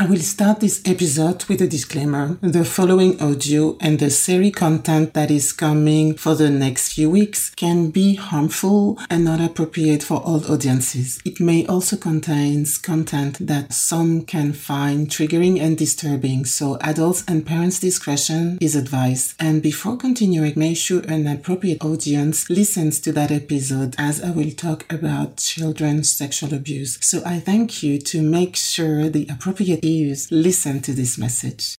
I will start this episode with a disclaimer. The following audio and the series content that is coming for the next few weeks can be harmful and not appropriate for all audiences. It may also contain content that some can find triggering and disturbing, so adults and parents' discretion is advised. And before continuing, make sure an appropriate audience listens to that episode as I will talk about children's sexual abuse. So I thank you to make sure the appropriate listen to this message.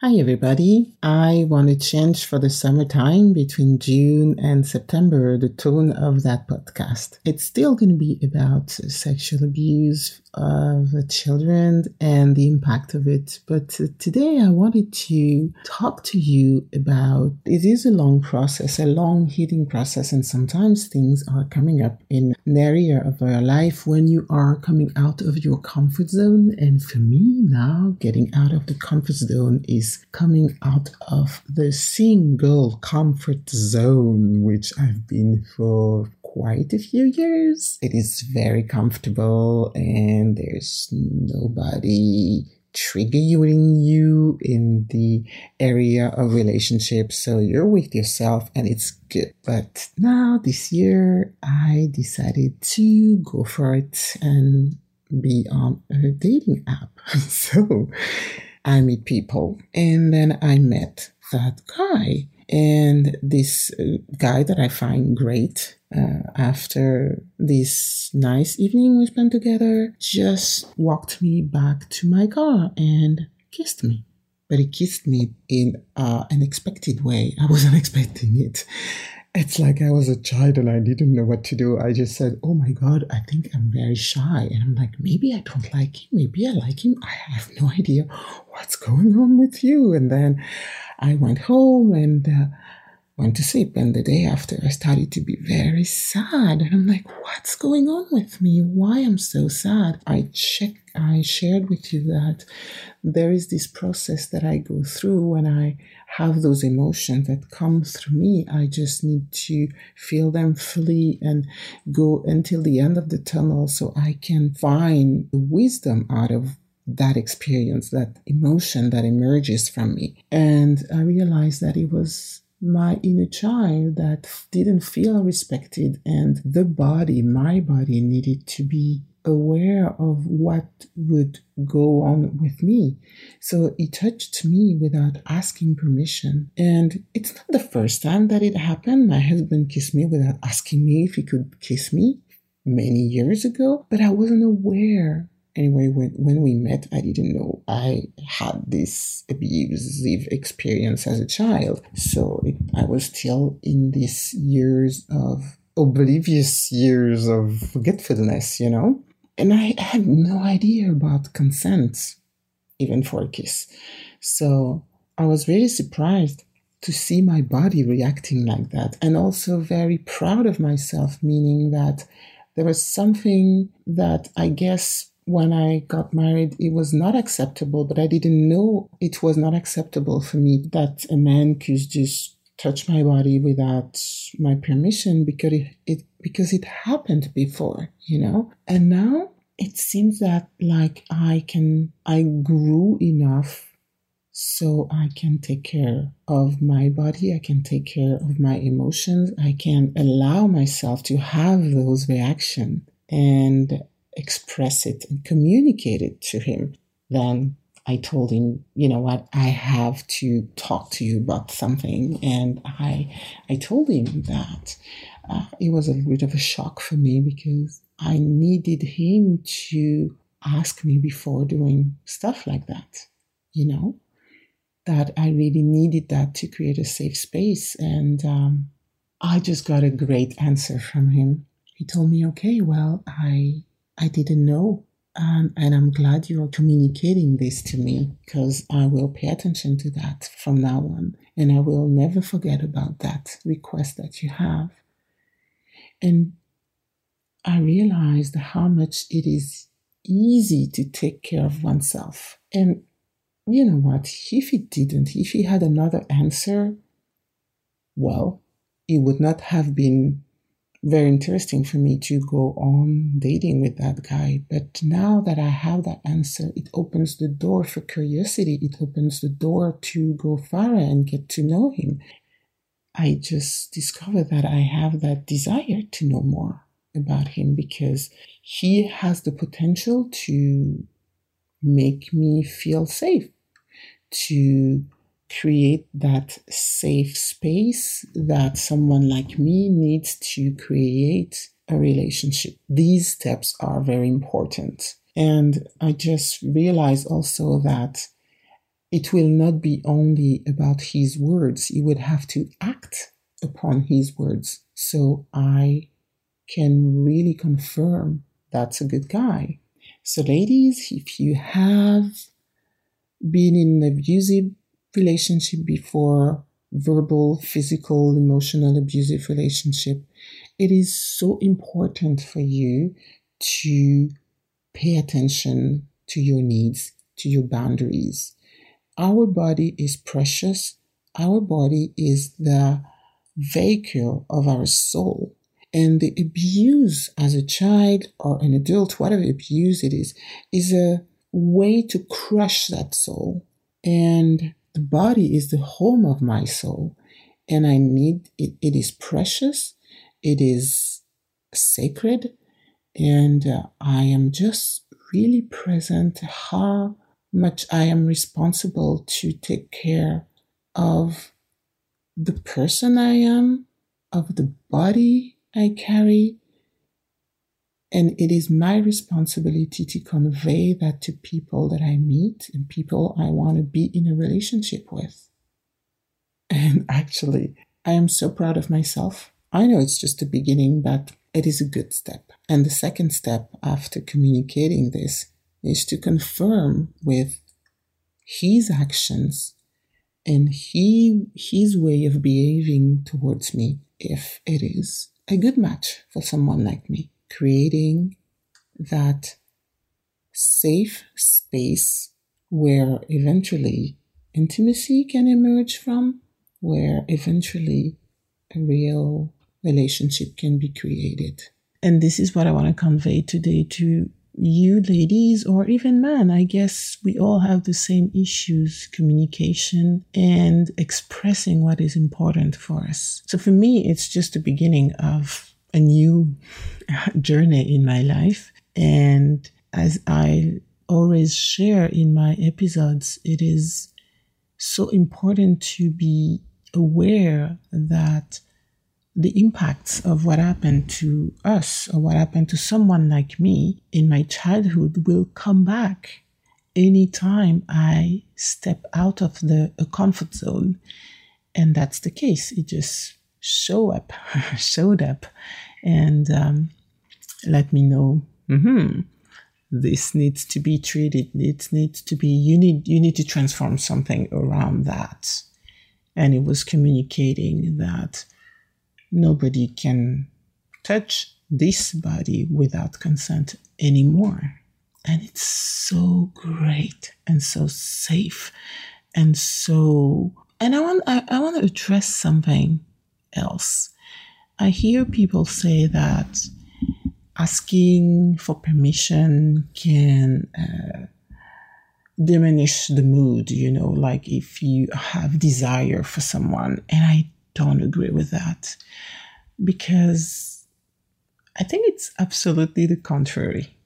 Hi, everybody. I want to change for the summertime between June and September the tone of that podcast. It's still going to be about sexual abuse of children and the impact of it. But uh, today I wanted to talk to you about it is a long process, a long healing process, and sometimes things are coming up in an area of your life when you are coming out of your comfort zone. And for me now, getting out of the comfort zone is coming out of the single comfort zone, which I've been for quite a few years. It is very comfortable and there's nobody triggering you in the area of relationships. So you're with yourself and it's good. But now this year I decided to go for it and be on a dating app. so I meet people and then I met that guy and this uh, guy that I find great uh, after this nice evening we spent together, just walked me back to my car and kissed me. But he kissed me in uh, an unexpected way. I wasn't expecting it. It's like I was a child and I didn't know what to do. I just said, Oh my God, I think I'm very shy. And I'm like, maybe I don't like him. Maybe I like him. I have no idea what's going on with you. And then I went home and uh, went to sleep. And the day after, I started to be very sad. And I'm like, what's going on with me? Why am so sad? I checked, I shared with you that there is this process that I go through when I have those emotions that come through me. I just need to feel them fully and go until the end of the tunnel so I can find the wisdom out of that experience, that emotion that emerges from me. And I realized that it was my inner child that didn't feel respected and the body, my body needed to be aware of what would go on with me. So it touched me without asking permission. And it's not the first time that it happened. My husband kissed me without asking me if he could kiss me many years ago, but I wasn't aware Anyway, when, when we met, I didn't know I had this abusive experience as a child. So it, I was still in these years of oblivious years of forgetfulness, you know? And I had no idea about consent, even for a kiss. So I was really surprised to see my body reacting like that and also very proud of myself, meaning that there was something that I guess when I got married, it was not acceptable, but I didn't know it was not acceptable for me that a man could just touch my body without my permission because it, it because it happened before, you know? And now it seems that like I can I grew enough so I can take care of my body, I can take care of my emotions, I can allow myself to have those reactions and express it and communicate it to him, then I told him, you know what, I have to talk to you about something. And I, I told him that uh, it was a bit of a shock for me because I needed him to ask me before doing stuff like that, you know, that I really needed that to create a safe space. And um, I just got a great answer from him. He told me, okay, well, I I didn't know. Um, and I'm glad you're communicating this to me because I will pay attention to that from now on. And I will never forget about that request that you have. And I realized how much it is easy to take care of oneself. And you know what? If he didn't, if he had another answer, well, it would not have been very interesting for me to go on dating with that guy. But now that I have that answer, it opens the door for curiosity. It opens the door to go further and get to know him. I just discovered that I have that desire to know more about him because he has the potential to make me feel safe, to create that safe space that someone like me needs to create a relationship. These steps are very important. And I just realized also that it will not be only about his words, he would have to act upon his words. So I can really confirm that's a good guy. So, ladies, if you have been in an abusive relationship before, verbal, physical, emotional, abusive relationship, it is so important for you to pay attention to your needs, to your boundaries. Our body is precious. Our body is the vehicle of our soul. And the abuse as a child or an adult, whatever abuse it is, is a way to crush that soul. And the body is the home of my soul. And I need it, it is precious, it is sacred, and uh, I am just really present how much I am responsible to take care of the person I am, of the body I carry. And it is my responsibility to convey that to people that I meet and people I want to be in a relationship with. And actually, I am so proud of myself. I know it's just the beginning, but it is a good step. And the second step after communicating this is to confirm with his actions and he his way of behaving towards me if it is a good match for someone like me creating that safe space where eventually intimacy can emerge from where eventually a real relationship can be created and this is what i want to convey today to you ladies or even men, I guess we all have the same issues communication and expressing what is important for us. So for me, it's just the beginning of a new journey in my life. And as I always share in my episodes, it is so important to be aware that the impacts of what happened to us or what happened to someone like me in my childhood will come back anytime I step out of the comfort zone. And that's the case. It just show up, showed up, and um, let me know. Mm-hmm, this needs to be treated. It needs to be. You need. You need to transform something around that. And it was communicating that Nobody can touch this body without consent anymore. And it's so great and so safe and so and I want I, I want to address something else. I hear people say that asking for permission can uh, diminish the mood, you know, like if you have desire for someone. And I don't agree with that because I think it's absolutely the contrary.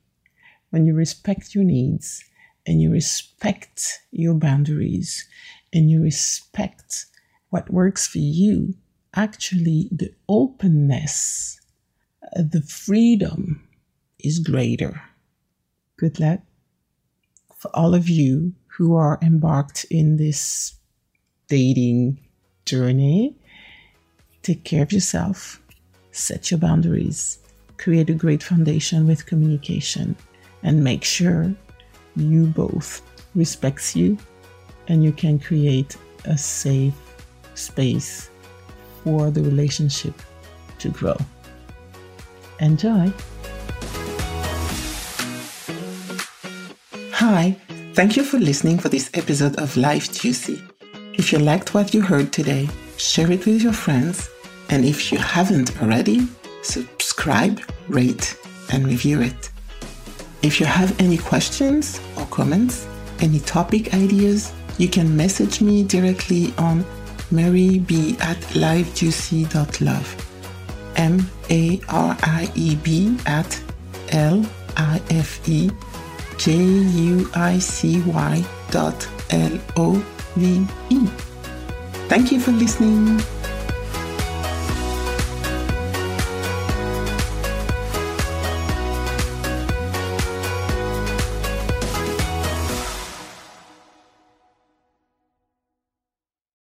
When you respect your needs and you respect your boundaries and you respect what works for you, actually, the openness, uh, the freedom is greater. Good luck for all of you who are embarked in this dating journey. Take care of yourself, set your boundaries, create a great foundation with communication, and make sure you both respects you and you can create a safe space for the relationship to grow. Enjoy. Hi, thank you for listening for this episode of Life Juicy. If you liked what you heard today, share it with your friends and if you haven't already, subscribe rate, and review it. If you have any questions or comments, any topic ideas, you can message me directly on marieb at lifejuicy.love. M A R I E B at L I F E J U I C Y dot L O V E. Thank you for listening.